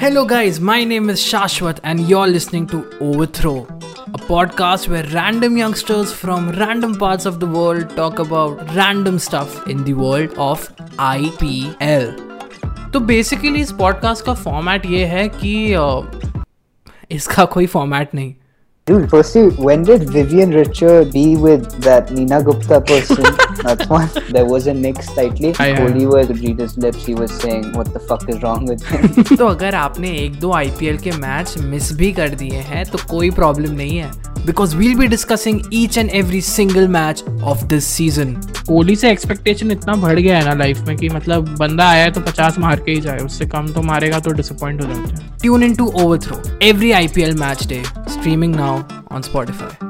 Hello, guys, my name is Shashwat, and you're listening to Overthrow, a podcast where random youngsters from random parts of the world talk about random stuff in the world of IPL. तो basically इस podcast का format ये है कि uh, इसका कोई format नहीं Dude, firstly, when did Vivian Richer be with that Nina Gupta person? That's one. There was a Nick slightly. Aye, aye. Oliver could read his lips. He was saying, "What the fuck is wrong with him?" तो अगर आपने एक दो IPL के match miss भी कर दिए हैं तो कोई प्रॉब्लम नहीं है because we'll be discussing each and every single match of this season Kohli से एक्सपेक्टेशन इतना बढ़ गया है ना लाइफ में कि मतलब बंदा आया है तो पचास मार के ही जाए, उससे कम तो मारेगा तो डिसअपॉइंट हो जाते हैं। Tune in to over throw every IPL match day streaming now on Spotify